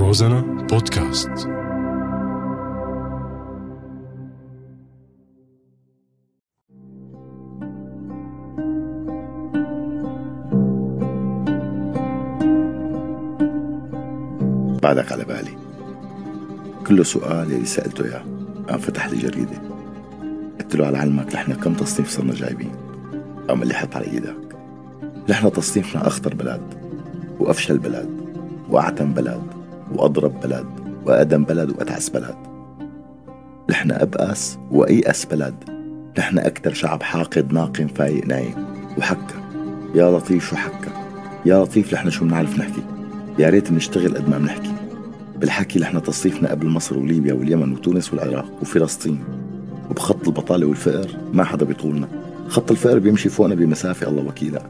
روزانا بودكاست. بعدك على بالي. كله سؤال اللي سألته إياه قام فتح لي جريدة. قلت له على علمك نحن كم تصنيف صرنا جايبين؟ قام اللي حط على إيدك. نحن تصنيفنا أخطر بلد وأفشل بلد وأعتم بلد وأضرب بلد وأدم بلد وأتعس بلد. نحن أبأس وأيأس بلد. نحن أكثر شعب حاقد ناقم فايق نايم. وحكى يا لطيف شو حكى يا لطيف نحن شو بنعرف نحكي؟ يا ريت بنشتغل قد ما بنحكي. بالحكي نحن تصنيفنا قبل مصر وليبيا واليمن وتونس والعراق وفلسطين. وبخط البطالة والفقر ما حدا بيطولنا. خط الفقر بيمشي فوقنا بمسافة الله وكيلك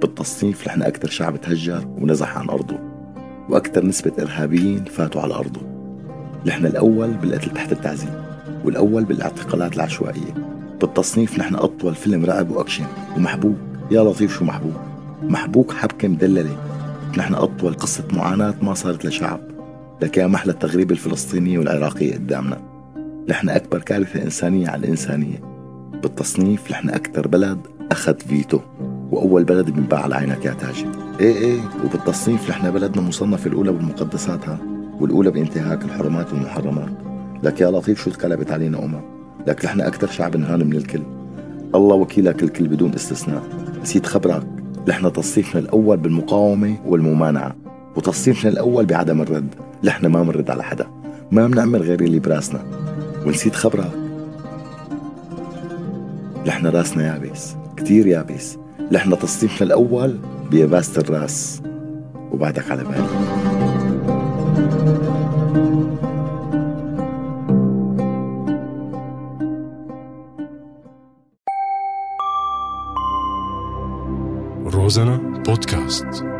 بالتصنيف نحن أكثر شعب تهجر ونزح عن أرضه. وأكثر نسبة إرهابيين فاتوا على أرضه. نحن الأول بالقتل تحت التعذيب والأول بالاعتقالات العشوائية. بالتصنيف نحن أطول فيلم رعب وأكشن. ومحبوك يا لطيف شو محبوك محبوك حبكة مدللة. نحن أطول قصة معاناة ما صارت لشعب. لك يا محلى التغريب الفلسطينية والعراقية قدامنا. نحن أكبر كارثة إنسانية على الإنسانية. بالتصنيف نحن أكثر بلد أخذ فيتو. وأول بلد بنباع على عينك يا تاجر. إيه إيه. وبالتصنيف نحن بلدنا مصنف الأولى بمقدساتها والأولى بانتهاك الحرمات والمحرمات. لك يا لطيف شو تكلبت علينا أمم لك نحن أكثر شعب انهان من الكل. الله وكيلك الكل بدون استثناء. نسيت خبرك. نحن تصنيفنا الأول بالمقاومة والممانعة وتصنيفنا الأول بعدم الرد. نحن ما بنرد على حدا. ما بنعمل غير اللي براسنا. ونسيت خبرك. نحن راسنا يابس. كتير يابس. نحن تصنيفنا الأول بياباسة الراس وبعدك على بالي. روزانا بودكاست.